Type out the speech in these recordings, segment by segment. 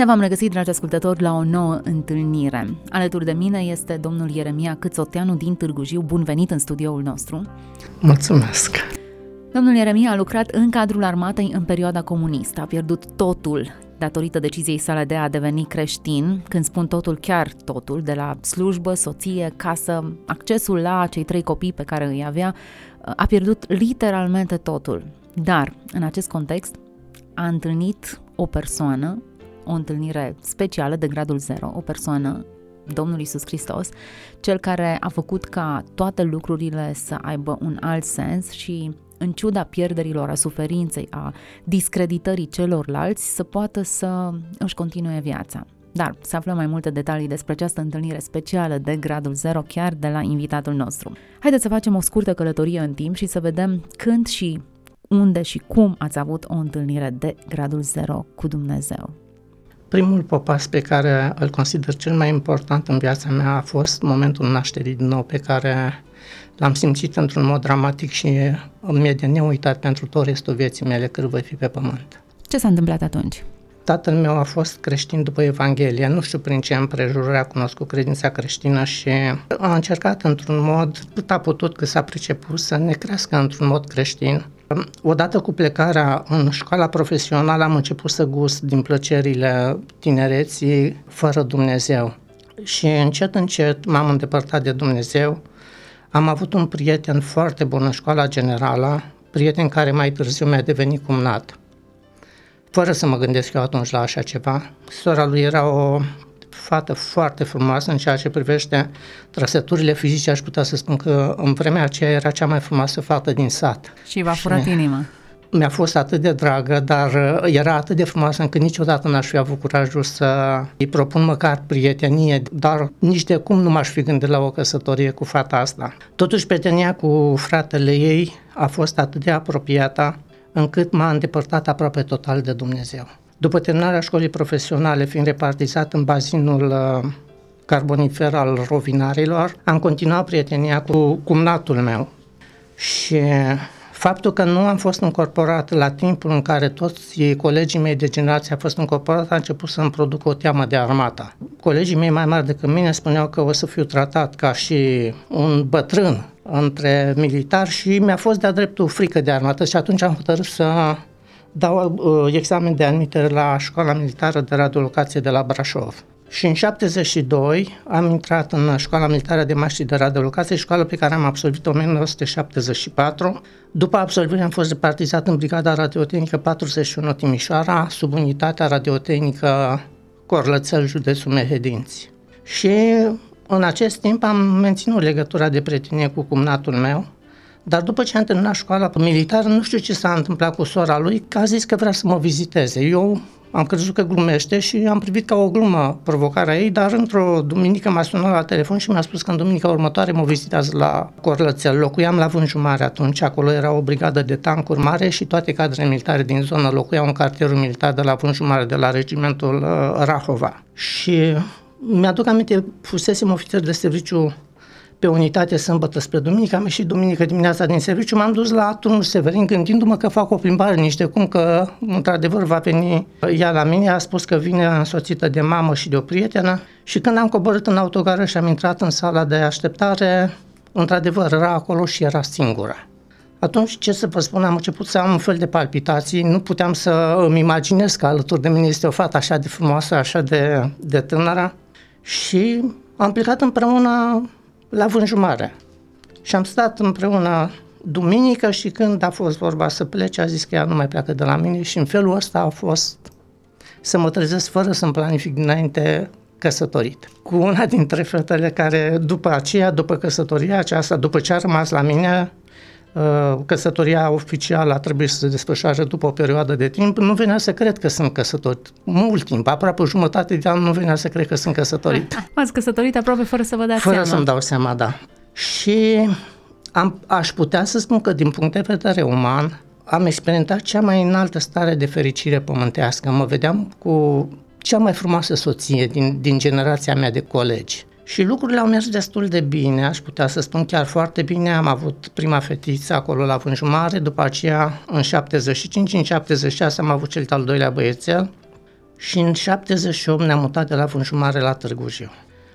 Bine v-am regăsit, dragi ascultători, la o nouă întâlnire. Alături de mine este domnul Ieremia Câțoteanu din Târgu Jiu. Bun venit în studioul nostru. Mulțumesc! Domnul Ieremia a lucrat în cadrul armatei în perioada comunistă. A pierdut totul datorită deciziei sale de a deveni creștin. Când spun totul, chiar totul, de la slujbă, soție, casă, accesul la cei trei copii pe care îi avea, a pierdut literalmente totul. Dar, în acest context, a întâlnit o persoană o întâlnire specială de gradul 0, o persoană, Domnul Isus Hristos, cel care a făcut ca toate lucrurile să aibă un alt sens și în ciuda pierderilor, a suferinței, a discreditării celorlalți, să poată să își continue viața. Dar să aflăm mai multe detalii despre această întâlnire specială de gradul 0 chiar de la invitatul nostru. Haideți să facem o scurtă călătorie în timp și să vedem când și unde și cum ați avut o întâlnire de gradul 0 cu Dumnezeu. Primul popas pe care îl consider cel mai important în viața mea a fost momentul nașterii din nou pe care l-am simțit într-un mod dramatic și îmi e de neuitat pentru tot restul vieții mele cât voi fi pe pământ. Ce s-a întâmplat atunci? Tatăl meu a fost creștin după Evanghelie, nu știu prin ce împrejurări a cunoscut credința creștină și a încercat într-un mod cât a putut, cât s-a priceput să ne crească într-un mod creștin Odată cu plecarea în școala profesională am început să gust din plăcerile tinereții fără Dumnezeu. Și încet, încet m-am îndepărtat de Dumnezeu. Am avut un prieten foarte bun în școala generală, prieten care mai târziu mi-a devenit cumnat. Fără să mă gândesc eu atunci la așa ceva. Sora lui era o fată foarte frumoasă în ceea ce privește trăsăturile fizice, aș putea să spun că în vremea aceea era cea mai frumoasă fată din sat. Și v-a furat și inima. Mi-a fost atât de dragă, dar uh, era atât de frumoasă încât niciodată n-aș fi avut curajul să îi propun măcar prietenie, dar nici de cum nu m-aș fi gândit la o căsătorie cu fata asta. Totuși, prietenia cu fratele ei a fost atât de apropiată încât m-a îndepărtat aproape total de Dumnezeu. După terminarea școlii profesionale, fiind repartizat în bazinul uh, carbonifer al rovinarilor, am continuat prietenia cu cumnatul meu. Și faptul că nu am fost încorporat la timpul în care toți colegii mei de generație au fost încorporat, a început să-mi producă o teamă de armata. Colegii mei mai mari decât mine spuneau că o să fiu tratat ca și un bătrân între militari și mi-a fost de-a dreptul frică de armată și atunci am hotărât să dau uh, examen de admitere la școala militară de radiolocație de la Brașov. Și în 72 am intrat în școala militară de mașini de radiolocație, școală pe care am absolvit-o în 1974. După absolvire am fost repartizat în Brigada Radiotehnică 41 Timișoara, sub unitatea radiotehnică Corlățel, județul Mehedinți. Și în acest timp am menținut legătura de prietenie cu cumnatul meu, dar după ce am terminat școala militară, nu știu ce s-a întâmplat cu sora lui, că a zis că vrea să mă viziteze. Eu am crezut că glumește și am privit ca o glumă provocarea ei, dar într-o duminică m-a sunat la telefon și mi-a spus că în duminica următoare mă vizitează la Corlățel. Locuiam la Vânjumare atunci, acolo era o brigadă de tancuri mare și toate cadrele militare din zonă locuiau în cartierul militar de la Vânjumare, de la regimentul uh, Rahova. Și mi-aduc aminte, fusesem ofițer de serviciu pe unitate sâmbătă spre duminică, am ieșit duminică dimineața din serviciu, m-am dus la turnul Severin gândindu-mă că fac o plimbare niște cum că într-adevăr va veni ea la mine, a spus că vine însoțită de mamă și de o prietenă. Și când am coborât în autogară și am intrat în sala de așteptare, într-adevăr era acolo și era singura. Atunci, ce să vă spun, am început să am un fel de palpitații, nu puteam să îmi imaginez că alături de mine este o fată așa de frumoasă, așa de, de tânără. Și am plecat împreună la vânjumare. Și am stat împreună duminică și când a fost vorba să plece, a zis că ea nu mai pleacă de la mine și în felul ăsta a fost să mă trezesc fără să-mi planific dinainte căsătorit. Cu una dintre fetele care după aceea, după căsătoria aceasta, după ce a rămas la mine, uh, căsătoria oficială a trebuit să se desfășoare după o perioadă de timp, nu venea să cred că sunt căsătorit. Mult timp, aproape jumătate de an nu venea să cred că sunt căsătorit. M-ați căsătorit aproape fără să vă dați Fără seama. să-mi dau seama, da. Și am, aș putea să spun că din punct de vedere uman am experimentat cea mai înaltă stare de fericire pământească. Mă vedeam cu cea mai frumoasă soție din, din generația mea de colegi. Și lucrurile au mers destul de bine, aș putea să spun chiar foarte bine. Am avut prima fetiță acolo la Vânjumare, după aceea în 75, în 76 am avut cel de-al doilea băiețel și în 78 ne-am mutat de la Vânjumare la Târgu Jiu.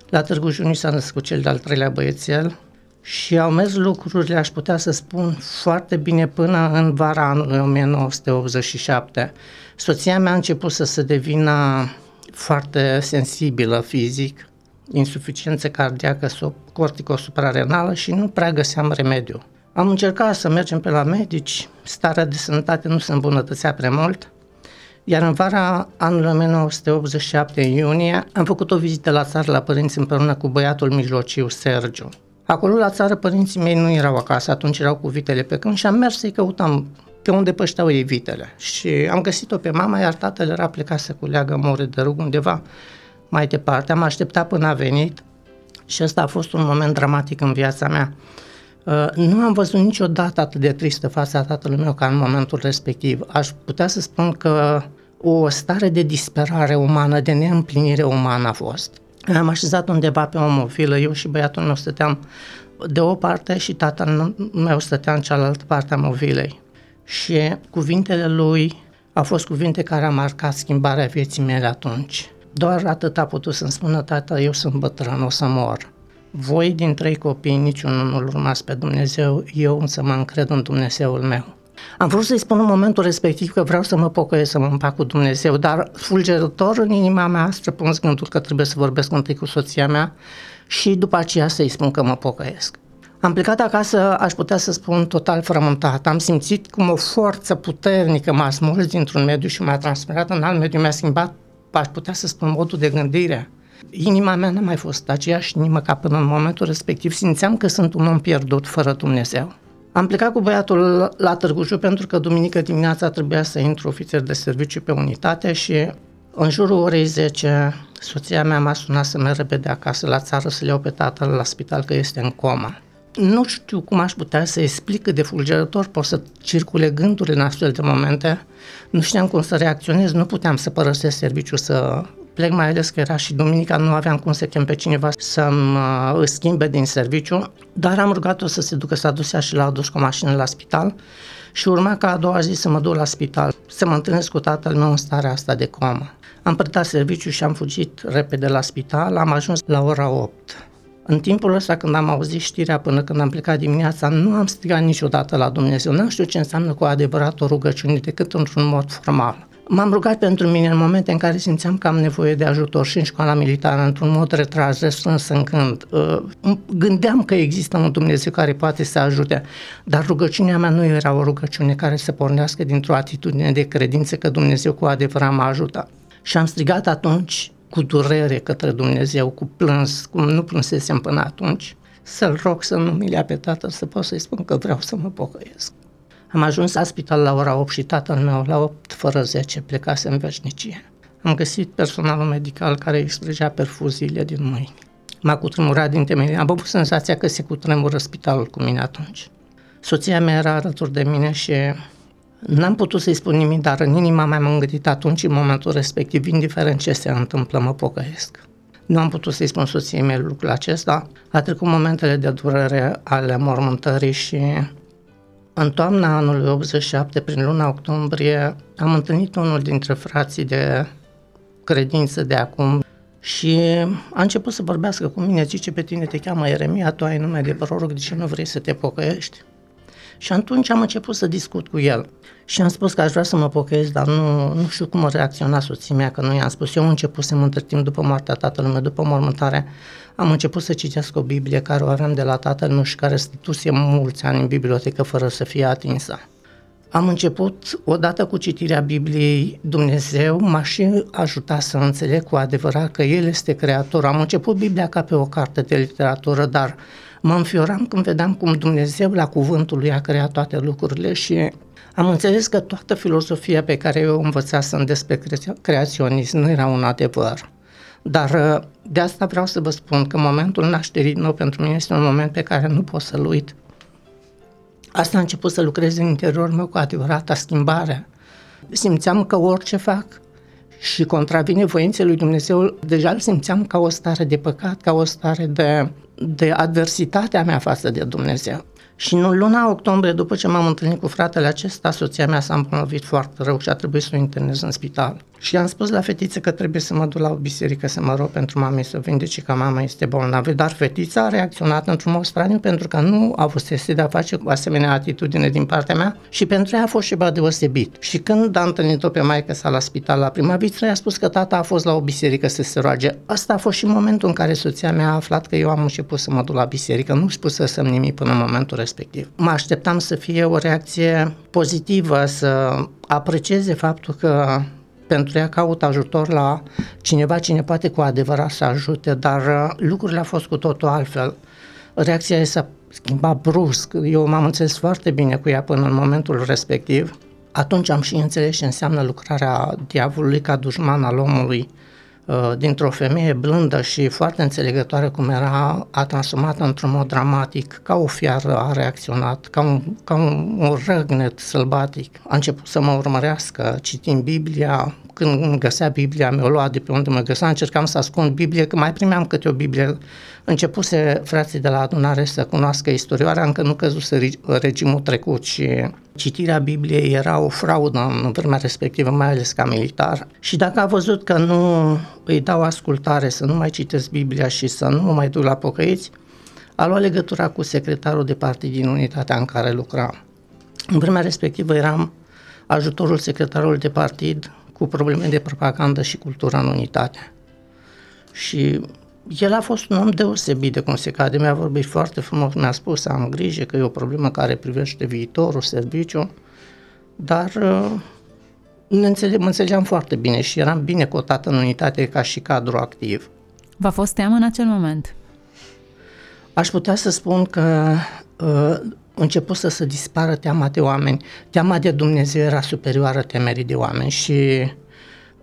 La Târgu Jiu ni s-a născut cel de-al treilea băiețel și au mers lucrurile, aș putea să spun, foarte bine până în vara anului 1987. Soția mea a început să se devină foarte sensibilă fizic, insuficiență cardiacă corticosuprarenală și nu prea găseam remediu. Am încercat să mergem pe la medici, starea de sănătate nu se îmbunătățea prea mult, iar în vara anului 1987, în iunie, am făcut o vizită la țară la părinți împreună cu băiatul mijlociu, Sergiu. Acolo la țară părinții mei nu erau acasă, atunci erau cu vitele pe câmp și am mers să-i căutam pe unde pășteau ei vitele. Și am găsit-o pe mama, iar tatăl era plecat să culeagă more de rug undeva mai departe. Am așteptat până a venit și ăsta a fost un moment dramatic în viața mea. Uh, nu am văzut niciodată atât de tristă fața tatălui meu ca în momentul respectiv. Aș putea să spun că o stare de disperare umană, de neîmplinire umană a fost. Am așezat undeva pe o movilă, eu și băiatul meu stăteam de o parte și tatăl meu stătea în cealaltă parte a movilei. Și cuvintele lui au fost cuvinte care au marcat schimbarea vieții mele atunci. Doar atât a putut să-mi spună tata, eu sunt bătrân, o să mor. Voi din trei copii, niciunul nu-L urmați pe Dumnezeu, eu însă mă încred în Dumnezeul meu. Am vrut să-i spun în momentul respectiv că vreau să mă pocăiesc, să mă împac cu Dumnezeu, dar fulgerător în inima mea străpuns gândul că trebuie să vorbesc întâi cu soția mea și după aceea să-i spun că mă pocăiesc. Am plecat acasă, aș putea să spun, total frământat. Am simțit cum o forță puternică m-a smuls dintr-un mediu și m-a transferat în alt mediu, mi-a schimbat, aș putea să spun, modul de gândire. Inima mea n-a mai fost aceeași inimă ca până în momentul respectiv. Simțeam că sunt un om pierdut fără Dumnezeu. Am plecat cu băiatul la Târgu Jiu pentru că duminică dimineața trebuia să intru ofițer de serviciu pe unitate și în jurul orei 10 soția mea m-a sunat să merg repede acasă la țară să le iau pe tatăl la spital că este în coma. Nu știu cum aș putea să explic cât de fulgerător pot să circule gândurile în astfel de momente. Nu știam cum să reacționez, nu puteam să părăsesc serviciu, să plec, mai ales că era și duminica, nu aveam cum să chem pe cineva să-mi uh, schimbe din serviciu, dar am rugat-o să se ducă, să adusea și l-a adus cu mașină la spital și urma ca a doua zi să mă duc la spital, să mă întâlnesc cu tatăl meu în starea asta de comă. Am predat serviciu și am fugit repede la spital, am ajuns la ora 8. În timpul ăsta, când am auzit știrea până când am plecat dimineața, nu am strigat niciodată la Dumnezeu. Nu știu ce înseamnă cu adevărat o rugăciune decât într-un mod formal. M-am rugat pentru mine în momente în care simțeam că am nevoie de ajutor și în școala militară, într-un mod retras, restrâns în când. Uh, gândeam că există un Dumnezeu care poate să ajute, dar rugăciunea mea nu era o rugăciune care să pornească dintr-o atitudine de credință că Dumnezeu cu adevărat mă ajută. Și am strigat atunci cu durere către Dumnezeu, cu plâns, cum nu plânsesem până atunci, să-L rog să nu mi pe Tatăl, să pot să-i spun că vreau să mă pocăiesc. Am ajuns la spital la ora 8 și tatăl meu la 8 fără 10 plecase în veșnicie. Am găsit personalul medical care extragea perfuziile din mâini. M-a cutremurat din temelie. Am avut senzația că se cutremură spitalul cu mine atunci. Soția mea era alături de mine și n-am putut să-i spun nimic, dar în inima mea m-am gândit atunci, în momentul respectiv, indiferent ce se întâmplă, mă pocăiesc. Nu am putut să-i spun soției mele lucrul acesta. A trecut momentele de durere ale mormântării și în toamna anului 87, prin luna octombrie, am întâlnit unul dintre frații de credință de acum și a început să vorbească cu mine, zice, pe tine te cheamă Eremia, tu ai nume de proroc, de ce nu vrei să te pocăiești? Și atunci am început să discut cu el și am spus că aș vrea să mă pocăiesc, dar nu, nu știu cum a reacționat soția mea, că nu i-am spus. Eu am început să între timp după moartea tatălui meu, după mormântare, am început să citesc o Biblie care o aveam de la tatăl meu și care stătuse mulți ani în bibliotecă fără să fie atinsă. Am început, odată cu citirea Bibliei, Dumnezeu m-a și ajutat să înțeleg cu adevărat că El este creator. Am început Biblia ca pe o carte de literatură, dar Mă înfioram când vedeam cum Dumnezeu la cuvântul lui a creat toate lucrurile și am înțeles că toată filozofia pe care eu învățasem despre creaționism nu era un adevăr. Dar uh, de asta vreau să vă spun că momentul nașterii nou pentru mine este un moment pe care nu pot să-l uit. Asta a început să lucrez în interiorul meu cu adevărata schimbare. Simțeam că orice fac și contravine voinței lui Dumnezeu, deja îl simțeam ca o stare de păcat, ca o stare de, de adversitate a mea față de Dumnezeu. Și în luna octombrie, după ce m-am întâlnit cu fratele acesta, soția mea s-a îmbolnăvit foarte rău și a trebuit să o internez în spital. Și am spus la fetiță că trebuie să mă duc la o biserică să mă rog pentru mama să vindece că mama este bolnavă, dar fetița a reacționat într-un mod straniu pentru că nu a avut de a face cu asemenea atitudine din partea mea și pentru ea a fost ceva deosebit. Și când a întâlnit-o pe maică sa la spital la prima vizită, i-a spus că tata a fost la o biserică să se roage. Asta a fost și momentul în care soția mea a aflat că eu am început să mă duc la biserică, nu spusesem nimic până în momentul respectiv. Mă așteptam să fie o reacție pozitivă, să aprecieze faptul că pentru ea caut ajutor la cineva cine poate cu adevărat să ajute, dar uh, lucrurile au fost cu totul altfel. Reacția ei s-a schimbat brusc, eu m-am înțeles foarte bine cu ea până în momentul respectiv. Atunci am și înțeles ce înseamnă lucrarea diavolului ca dușman al omului, uh, dintr-o femeie blândă și foarte înțelegătoare cum era, a transformat într-un mod dramatic, ca o fiară a reacționat, ca un, ca un, un răgnet sălbatic. A început să mă urmărească, citind Biblia, când îmi găsea Biblia, mi-o lua de pe unde mă găsea, încercam să ascund Biblie, că mai primeam câte o Biblie. Începuse frații de la adunare să cunoască istorioarea, încă nu căzuse regimul trecut și citirea Bibliei era o fraudă în vremea respectivă, mai ales ca militar. Și dacă a văzut că nu îi dau ascultare, să nu mai citesc Biblia și să nu mă mai duc la pocăiți, a luat legătura cu secretarul de partid din unitatea în care lucram. În vremea respectivă eram ajutorul secretarului de partid cu probleme de propagandă și cultură în unitate. Și el a fost un om deosebit de cum se cade, mi-a vorbit foarte frumos, mi-a spus să am grijă că e o problemă care privește viitorul, serviciu, dar uh, ne înțeleg, mă înțelegeam foarte bine și eram bine cotat în unitate ca și cadru activ. V-a fost teamă în acel moment? Aș putea să spun că uh, început să se dispară teama de oameni. Teama de Dumnezeu era superioară temerii de oameni și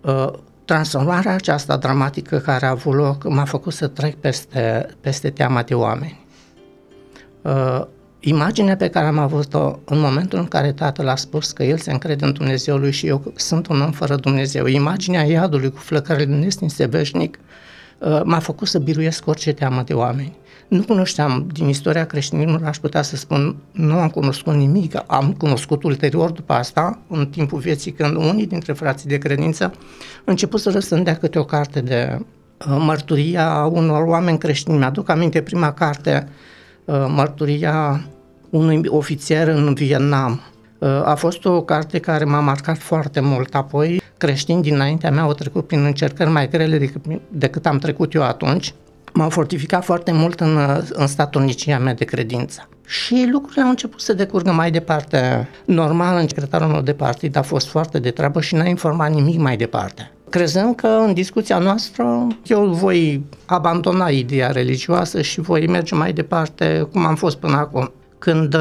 uh, transformarea aceasta dramatică care a avut loc m-a făcut să trec peste, peste teama de oameni. Uh, imaginea pe care am avut-o în momentul în care tatăl a spus că el se încrede în Dumnezeu lui și eu sunt un om fără Dumnezeu, imaginea iadului cu flăcările nestinse veșnic uh, m-a făcut să biruiesc orice teamă de oameni. Nu cunoșteam din istoria creștinismului, aș putea să spun, nu am cunoscut nimic, am cunoscut ulterior după asta, în timpul vieții, când unii dintre frații de credință început să răsândea câte o carte de uh, mărturia unor oameni creștini. Mi-aduc aminte prima carte, uh, mărturia unui ofițer în Vietnam. Uh, a fost o carte care m-a marcat foarte mult. Apoi, creștini dinaintea mea au trecut prin încercări mai grele decât, decât am trecut eu atunci m-au fortificat foarte mult în, în statornicia mea de credință. Și lucrurile au început să decurgă mai departe. Normal, în secretarul meu de partid a fost foarte de treabă și n-a informat nimic mai departe. Crezând că în discuția noastră eu voi abandona ideea religioasă și voi merge mai departe cum am fost până acum. Când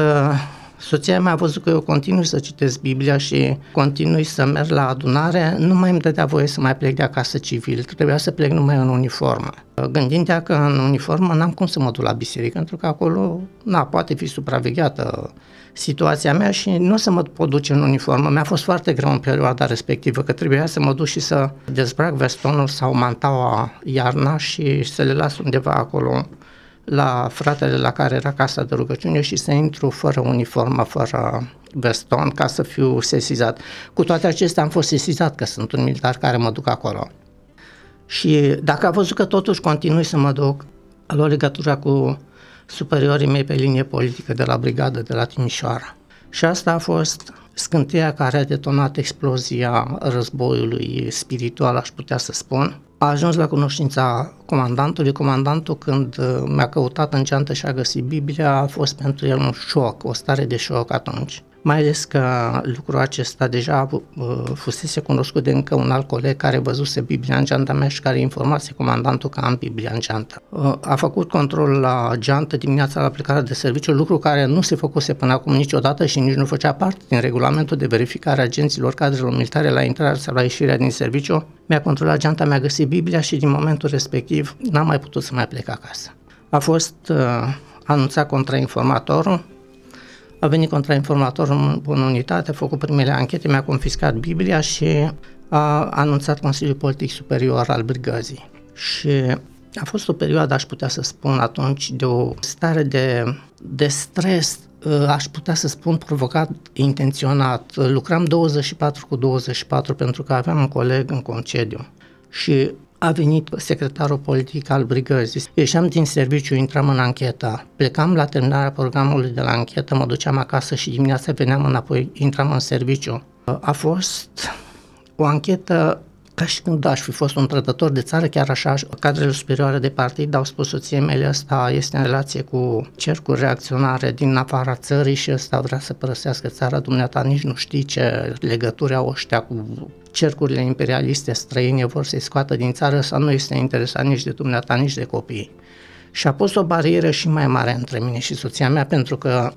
Soția mea a văzut că eu continui să citesc Biblia și continui să merg la adunare, nu mai îmi dădea voie să mai plec de acasă civil, trebuia să plec numai în uniformă. Gândindu-te că în uniformă n-am cum să mă duc la biserică, pentru că acolo, na, poate fi supravegheată situația mea și nu o să mă pot duce în uniformă. Mi-a fost foarte greu în perioada respectivă, că trebuia să mă duc și să dezbrac vestonul sau mantaua iarna și să le las undeva acolo la fratele la care era casa de rugăciune și să intru fără uniformă, fără veston, ca să fiu sesizat. Cu toate acestea am fost sesizat că sunt un militar care mă duc acolo. Și dacă a văzut că totuși continui să mă duc, a luat legătura cu superiorii mei pe linie politică de la brigadă de la Timișoara. Și asta a fost scânteia care a detonat explozia războiului spiritual, aș putea să spun, a ajuns la cunoștința comandantului. Comandantul, când uh, mi-a căutat în geantă și a găsit Biblia, a fost pentru el un șoc, o stare de șoc atunci. Mai ales că lucrul acesta deja uh, fusese cunoscut de încă un alt coleg care văzuse Biblia în geanta mea și care informase comandantul că am Biblia în geantă. Uh, a făcut control la geantă dimineața la plecarea de serviciu, lucru care nu se făcuse până acum niciodată și nici nu făcea parte din regulamentul de verificare a agenților cadrelor militare la intrarea sau la ieșirea din serviciu. Mi-a controlat geanta, mi-a găsit Biblia și din momentul respectiv n-am mai putut să mai plec acasă. A fost uh, anunțat contrainformatorul, a venit contrainformatorul în unitate, a făcut primele anchete, mi-a confiscat Biblia și a anunțat Consiliul Politic Superior al Brigăzii. Și a fost o perioadă, aș putea să spun atunci, de o stare de, de stres, aș putea să spun provocat intenționat. Lucram 24 cu 24 pentru că aveam un coleg în concediu și a venit secretarul politic al brigăzii. Ieșeam din serviciu, intram în anchetă, plecam la terminarea programului de la anchetă, mă duceam acasă și dimineața veneam înapoi, intram în serviciu. A fost o anchetă ca și când aș fi fost un trădător de țară, chiar așa, cadrele superioare de partid au spus soției mele, ăsta este în relație cu cercuri reacționare din afara țării și ăsta vrea să părăsească țara, dumneata nici nu știi ce legături au ăștia cu cercurile imperialiste străine, vor să-i scoată din țară, sau nu este interesat nici de dumneata, nici de copii. Și a pus o barieră și mai mare între mine și soția mea, pentru că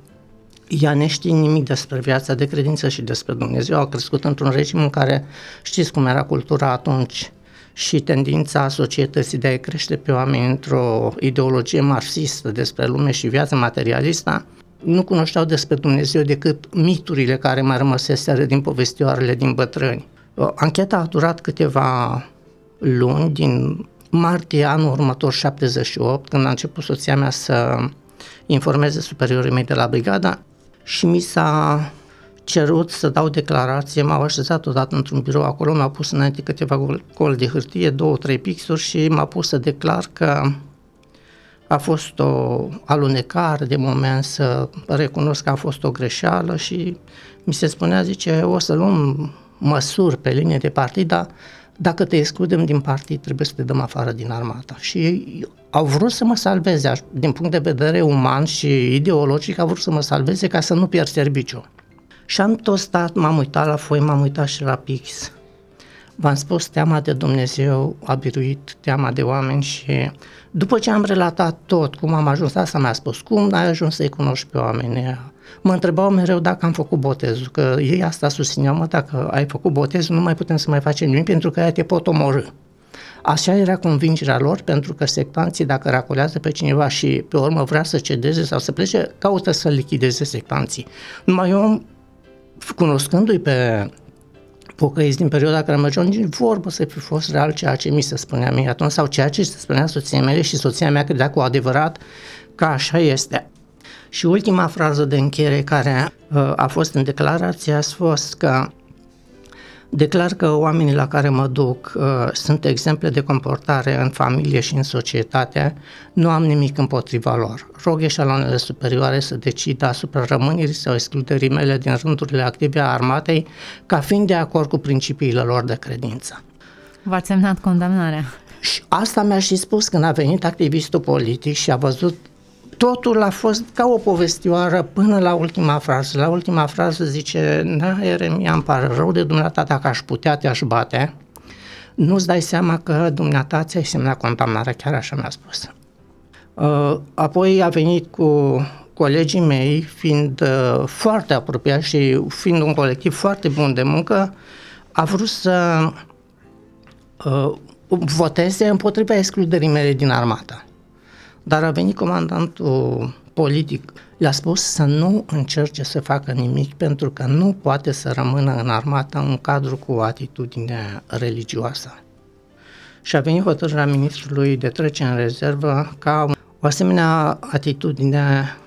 ea neștie nimic despre viața de credință și despre Dumnezeu. A crescut într-un regim în care știți cum era cultura atunci și tendința societății de a crește pe oameni într-o ideologie marxistă despre lume și viață materialistă, nu cunoșteau despre Dumnezeu decât miturile care mai rămăseseră din povestioarele din bătrâni. Ancheta a durat câteva luni, din martie anul următor 78, când a început soția mea să informeze superiorii mei de la brigada și mi s-a cerut să dau declarație, m-au așezat odată într-un birou acolo, mi-au pus înainte câteva col de hârtie, două, trei pixuri și m-a pus să declar că a fost o alunecare de moment să recunosc că a fost o greșeală și mi se spunea, zice, o să luăm măsuri pe linie de partid, dar dacă te excludem din partid, trebuie să te dăm afară din armata. Și ei au vrut să mă salveze, din punct de vedere uman și ideologic, au vrut să mă salveze ca să nu pierd serviciu. Și am tot stat, m-am uitat la foi, m-am uitat și la pix. V-am spus, teama de Dumnezeu a biruit teama de oameni și după ce am relatat tot, cum am ajuns, asta mi-a spus, cum ai ajuns să-i cunoști pe oameni, mă întrebau mereu dacă am făcut botezul, că ei asta susțineau, mă, dacă ai făcut botezul, nu mai putem să mai facem nimic pentru că aia te pot omorâ. Așa era convingerea lor, pentru că sectanții, dacă racolează pe cineva și pe urmă vrea să cedeze sau să plece, caută să lichideze sectanții. Numai eu, cunoscându-i pe pocăiți din perioada care mergeau, nici vorbă să fi fost real ceea ce mi se spunea mie atunci sau ceea ce se spunea soției mele și soția mea credea cu adevărat că așa este. Și ultima frază de încheiere care uh, a fost în declarație a fost că declar că oamenii la care mă duc uh, sunt exemple de comportare în familie și în societate, nu am nimic împotriva lor. Rog eșalonele superioare să decidă asupra rămânirii sau excluderii mele din rândurile active a armatei ca fiind de acord cu principiile lor de credință. V-ați semnat condamnarea. Și asta mi-a și spus când a venit activistul politic și a văzut totul a fost ca o povestioară până la ultima frază. La ultima frază zice, da, Eremia, îmi pare rău de dumneata, dacă aș putea, te-aș bate. Nu-ți dai seama că dumneata ți-ai semnat condamnarea, chiar așa mi-a spus. Uh, apoi a venit cu colegii mei, fiind uh, foarte apropiat și fiind un colectiv foarte bun de muncă, a vrut să uh, voteze împotriva excluderii mele din armată. Dar a venit comandantul politic, le-a spus să nu încerce să facă nimic pentru că nu poate să rămână în armată un cadru cu o atitudine religioasă. Și a venit hotărârea ministrului de trece în rezervă ca o asemenea atitudine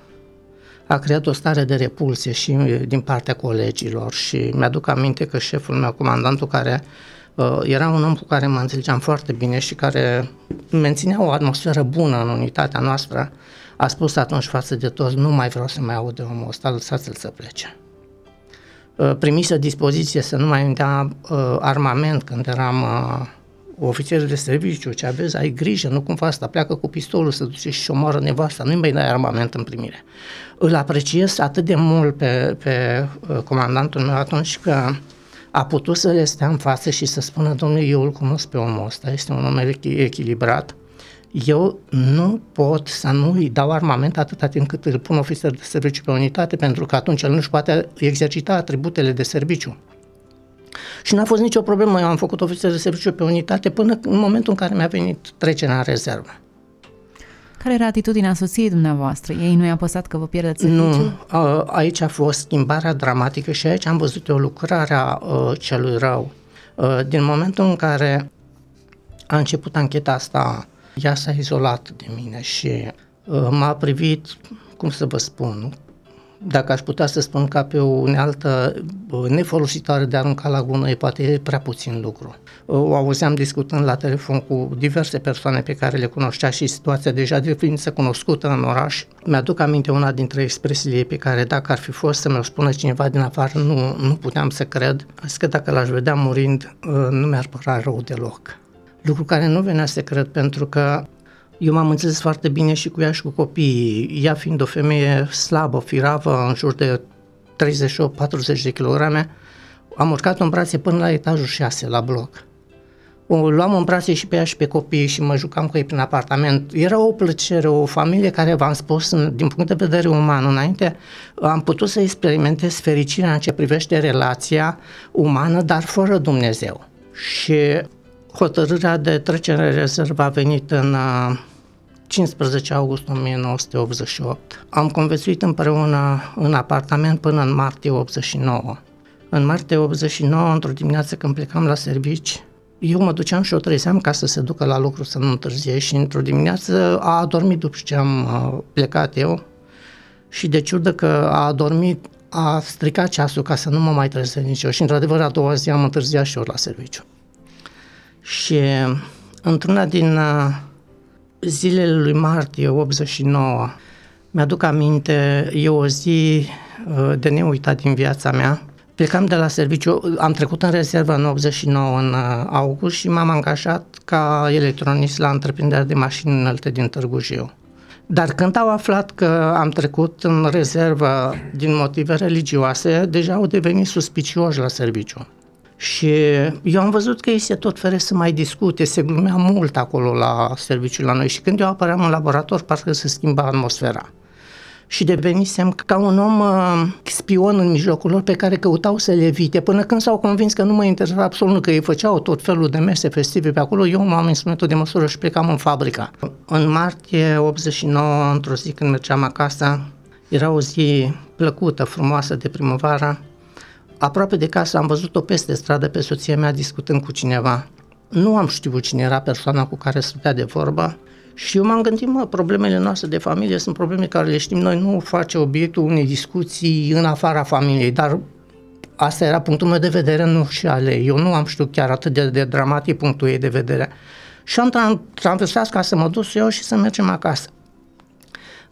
a creat o stare de repulsie și din partea colegilor și mi-aduc aminte că șeful meu, comandantul care Uh, era un om cu care mă înțelegeam foarte bine și care menținea o atmosferă bună în unitatea noastră. A spus atunci față de toți, nu mai vreau să mai aud de omul ăsta, lăsați-l să plece. Uh, primise dispoziție să nu mai îmi dea uh, armament când eram ofițer de serviciu, ce aveți, ai grijă, nu cumva asta pleacă cu pistolul să duce și omoară nevasta, nu-i mai dai armament în primire. Îl apreciez atât de mult pe, pe uh, comandantul meu atunci că a putut să le stea în față și să spună, domnule, eu îl cunosc pe omul ăsta, este un om echilibrat, eu nu pot să nu îi dau armament atâta timp cât îl pun ofițer de serviciu pe unitate, pentru că atunci el nu-și poate exercita atributele de serviciu. Și n-a fost nicio problemă, eu am făcut ofițer de serviciu pe unitate până în momentul în care mi-a venit trecerea în rezervă. Care era atitudinea soției dumneavoastră? Ei nu i-a păsat că vă pierdeți serviciul? Nu, aici a fost schimbarea dramatică și aici am văzut o lucrare a celui rău. Din momentul în care a început ancheta asta, ea s-a izolat de mine și m-a privit, cum să vă spun, dacă aș putea să spun ca pe o unealtă nefolositoare de arunca la gunoi, poate e prea puțin lucru. O auzeam discutând la telefon cu diverse persoane pe care le cunoștea și situația deja de ființă cunoscută în oraș. Mi-aduc aminte una dintre expresiile pe care dacă ar fi fost să mi-o spună cineva din afară, nu, nu puteam să cred. Zic că dacă l-aș vedea murind, nu mi-ar părea rău deloc. Lucru care nu venea să cred pentru că eu m-am înțeles foarte bine și cu ea și cu copiii. Ea fiind o femeie slabă, firavă, în jur de 38-40 de kilograme, am urcat în brațe până la etajul 6, la bloc. O luam în brațe și pe ea și pe copii și mă jucam cu ei prin apartament. Era o plăcere, o familie care, v-am spus, din punct de vedere uman, înainte am putut să experimentez fericirea în ce privește relația umană, dar fără Dumnezeu. Și hotărârea de trecere în rezervă a venit în 15 august 1988. Am conviețuit împreună în apartament până în martie 89. În martie 89, într-o dimineață când plecam la servici, eu mă duceam și o trezeam ca să se ducă la lucru să nu întârzie și într-o dimineață a adormit după ce am uh, plecat eu și de ciudă că a adormit a stricat ceasul ca să nu mă mai trezesc nici eu și într-adevăr a doua zi am întârziat și eu la serviciu. Și într-una din uh, zilele lui martie 89, mi-aduc aminte, e o zi uh, de neuitat din viața mea. Plecam de la serviciu, am trecut în rezervă în 89 în uh, august și m-am angajat ca electronist la întreprinderea de mașini înalte din Târgu Jiu. Dar când au aflat că am trecut în rezervă din motive religioase, deja au devenit suspicioși la serviciu. Și eu am văzut că ei se tot fere să mai discute, se glumea mult acolo la serviciul la noi și când eu apăream în laborator, parcă se schimba atmosfera. Și devenisem ca un om uh, spion în mijlocul lor pe care căutau să le evite, până când s-au convins că nu mă interesa absolut, că ei făceau tot felul de mese festive pe acolo, eu m-am instrumentul de măsură și plecam în fabrica. În martie 89, într-o zi când mergeam acasă, era o zi plăcută, frumoasă de primăvară, Aproape de casă am văzut-o peste stradă pe soția mea discutând cu cineva. Nu am știut cine era persoana cu care stătea de vorba și eu m-am gândit, mă, problemele noastre de familie sunt probleme care le știm noi, nu face obiectul unei discuții în afara familiei, dar asta era punctul meu de vedere, nu și ale Eu nu am știut chiar atât de, de dramatic punctul ei de vedere. Și am traversat ca să mă duc eu și să mergem acasă.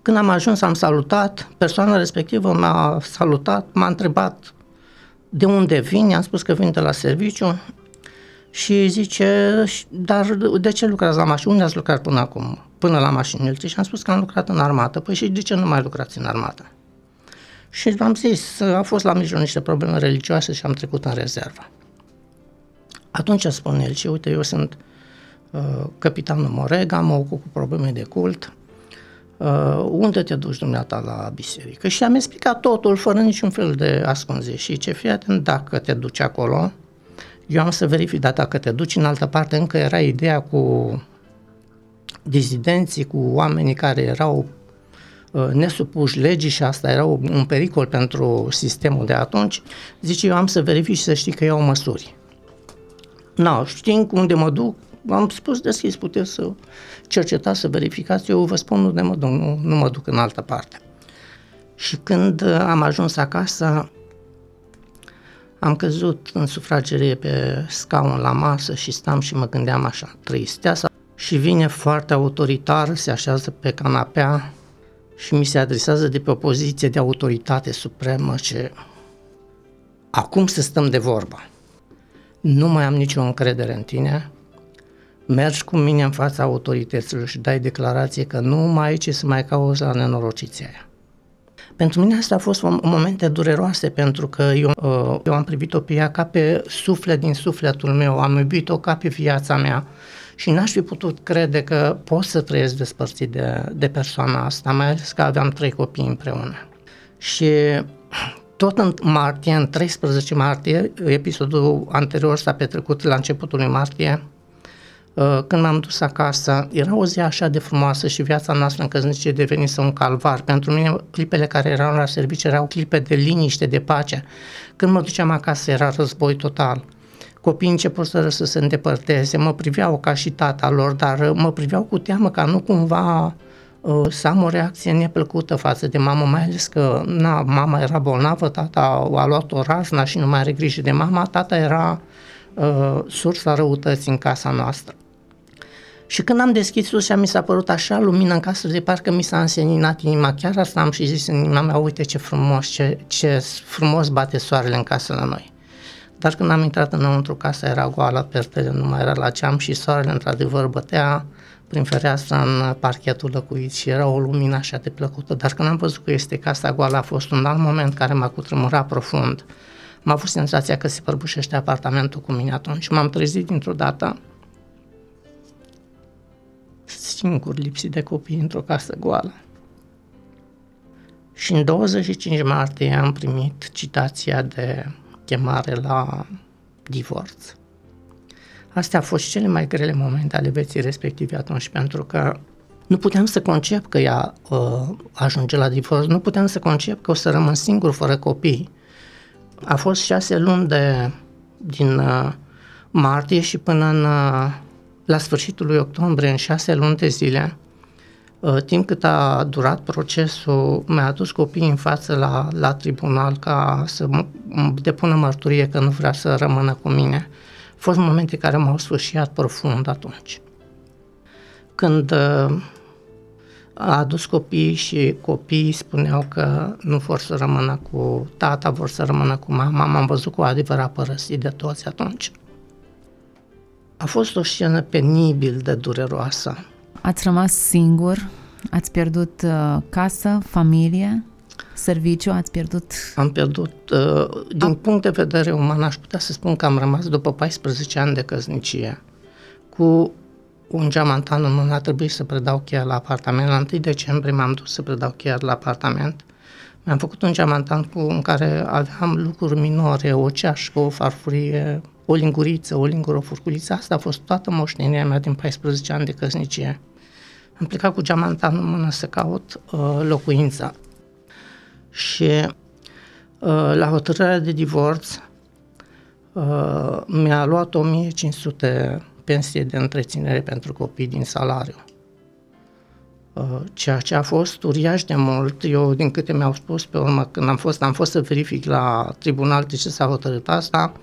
Când am ajuns, am salutat, persoana respectivă m-a salutat, m-a întrebat de unde vin, i-am spus că vin de la serviciu și zice, dar de ce lucrați la mașină? Unde ați lucrat până acum? Până la mașină. Și am spus că am lucrat în armată. Păi și de ce nu mai lucrați în armată? Și am zis, a fost la mijloc niște probleme religioase și am trecut în rezervă. Atunci spune el, și uite, eu sunt uh, capitanul Morega, mă ocup cu probleme de cult, uh, unde te duci dumneata la biserică? Și am explicat totul fără niciun fel de ascunze și ce fii atent, dacă te duci acolo, eu am să verific, dar dacă te duci în altă parte, încă era ideea cu dizidenții, cu oamenii care erau uh, nesupuși legii și asta era un pericol pentru sistemul de atunci, zice, eu am să verific și să știi că iau măsuri. Nu, știind unde mă duc, am spus deschis, puteți să cercetați, să verificați, eu vă spun unde mă duc, nu, nu mă duc în altă parte. Și când am ajuns acasă, am căzut în sufragerie pe scaun la masă și stam și mă gândeam așa, tristeasa și vine foarte autoritar, se așează pe canapea și mi se adresează de pe o poziție de autoritate supremă ce acum să stăm de vorbă. Nu mai am nicio încredere în tine, mergi cu mine în fața autorităților și dai declarație că nu mai ai ce să mai cauți la nenorociția aia. Pentru mine asta a fost momente dureroase pentru că eu, uh, eu am privit-o pe ea ca pe suflet din sufletul meu, am iubit-o ca pe viața mea și n-aș fi putut crede că pot să trăiesc despărțit de, de persoana asta, mai ales că aveam trei copii împreună. Și tot în martie, în 13 martie, episodul anterior s-a petrecut la începutul lui martie, uh, când m-am dus acasă, era o zi așa de frumoasă și viața noastră în căsnicie devenise un calvar. Pentru mine, clipele care erau la serviciu erau clipe de liniște, de pace. Când mă duceam acasă, era război total. Copiii început să se îndepărteze, mă priveau ca și tata lor, dar mă priveau cu teamă ca nu cumva Uh, să am o reacție neplăcută față de mamă, mai ales că na, mama era bolnavă, tata a luat o razna și nu mai are grijă de mama, tata era uh, sursa răutății în casa noastră. Și când am deschis ușa, mi s-a părut așa lumină în casă, de parcă mi s-a înseninat inima. Chiar asta am și zis în inima mea, uite ce frumos, ce, ce frumos bate soarele în casă la noi. Dar când am intrat înăuntru, casa era goală, pertele nu mai era la geam și soarele într-adevăr bătea prin fereastră în parchetul lăcuit și era o lumină așa de plăcută, dar când am văzut că este casa goală a fost un alt moment care m-a cutremurat profund. M-a avut senzația că se prăbușește apartamentul cu mine atunci. M-am trezit dintr-o dată singur, lipsit de copii, într-o casă goală. Și în 25 martie am primit citația de chemare la divorț. Astea au fost cele mai grele momente ale vieții respective atunci, pentru că nu puteam să concep că ea uh, ajunge la divorț, nu puteam să concep că o să rămân singur fără copii. A fost șase luni de, din uh, martie și până în, uh, la sfârșitul lui octombrie, în șase luni de zile, uh, timp cât a durat procesul, mi-a adus copiii în față la, la tribunal ca să depună mărturie că nu vrea să rămână cu mine. Au fost momente care m-au sfârșit profund atunci. Când uh, a adus copiii și copiii spuneau că nu vor să rămână cu tata, vor să rămână cu mama, m-am văzut cu adevărat părăsit de toți atunci. A fost o scenă penibil de dureroasă. Ați rămas singur? Ați pierdut uh, casă, familie? serviciu ați pierdut? Am pierdut, uh, din A... punct de vedere uman, aș putea să spun că am rămas după 14 ani de căsnicie cu un geamantan în mână, a trebuit să predau cheia la apartament. La 1 decembrie m-am dus să predau cheia la apartament. Mi-am făcut un geamantan cu, în care aveam lucruri minore, o ceașcă, o farfurie, o linguriță, o lingură, o furculiță. Asta a fost toată moștenirea mea din 14 ani de căsnicie. Am plecat cu geamantan în mână să caut uh, locuința și uh, la hotărârea de divorț uh, mi-a luat 1500 pensie de întreținere pentru copii din salariu. Uh, ceea ce a fost uriaș de mult, eu din câte mi-au spus pe urmă când am fost, am fost să verific la tribunal de ce s-a hotărât asta,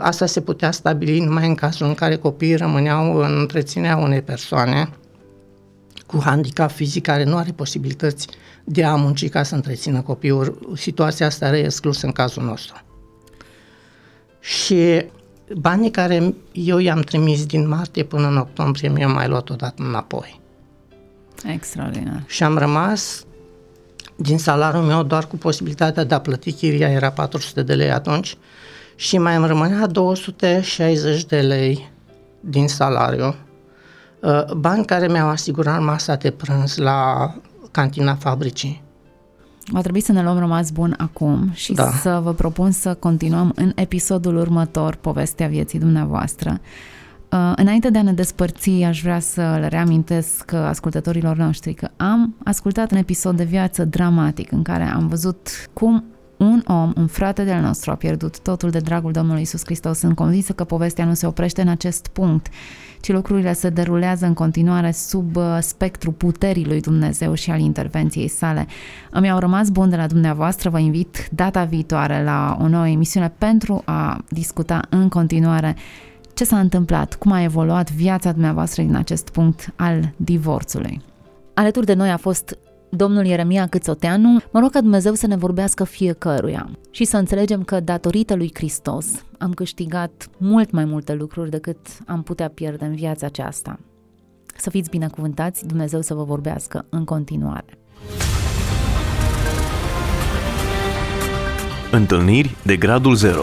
asta se putea stabili numai în cazul în care copiii rămâneau în întreținerea unei persoane cu handicap fizic care nu are posibilități de a munci ca să întrețină copiii. Situația asta era exclusă în cazul nostru. Și banii care eu i-am trimis din martie până în octombrie mi-au mai luat odată înapoi. Extraordinar. Și am rămas din salariul meu doar cu posibilitatea de a plăti chiria, era 400 de lei atunci, și mai îmi rămânea 260 de lei din salariu, uh, bani care mi-au asigurat masa de prânz la cantina fabricii. Va trebui să ne luăm rămas bun acum și da. să vă propun să continuăm în episodul următor povestea vieții dumneavoastră. Uh, înainte de a ne despărți, aș vrea să le reamintesc ascultătorilor noștri că am ascultat un episod de viață dramatic în care am văzut cum un om, un frate de-al nostru a pierdut totul de dragul Domnului Isus Hristos. Sunt convinsă că povestea nu se oprește în acest punct ci lucrurile se derulează în continuare sub uh, spectru puterii lui Dumnezeu și al intervenției sale. Îmi au rămas bun de la dumneavoastră, vă invit data viitoare la o nouă emisiune pentru a discuta în continuare ce s-a întâmplat, cum a evoluat viața dumneavoastră din acest punct al divorțului. Alături de noi a fost domnul Ieremia Câțoteanu, mă rog ca Dumnezeu să ne vorbească fiecăruia și să înțelegem că datorită lui Hristos am câștigat mult mai multe lucruri decât am putea pierde în viața aceasta. Să fiți binecuvântați, Dumnezeu să vă vorbească în continuare. Întâlniri de gradul 0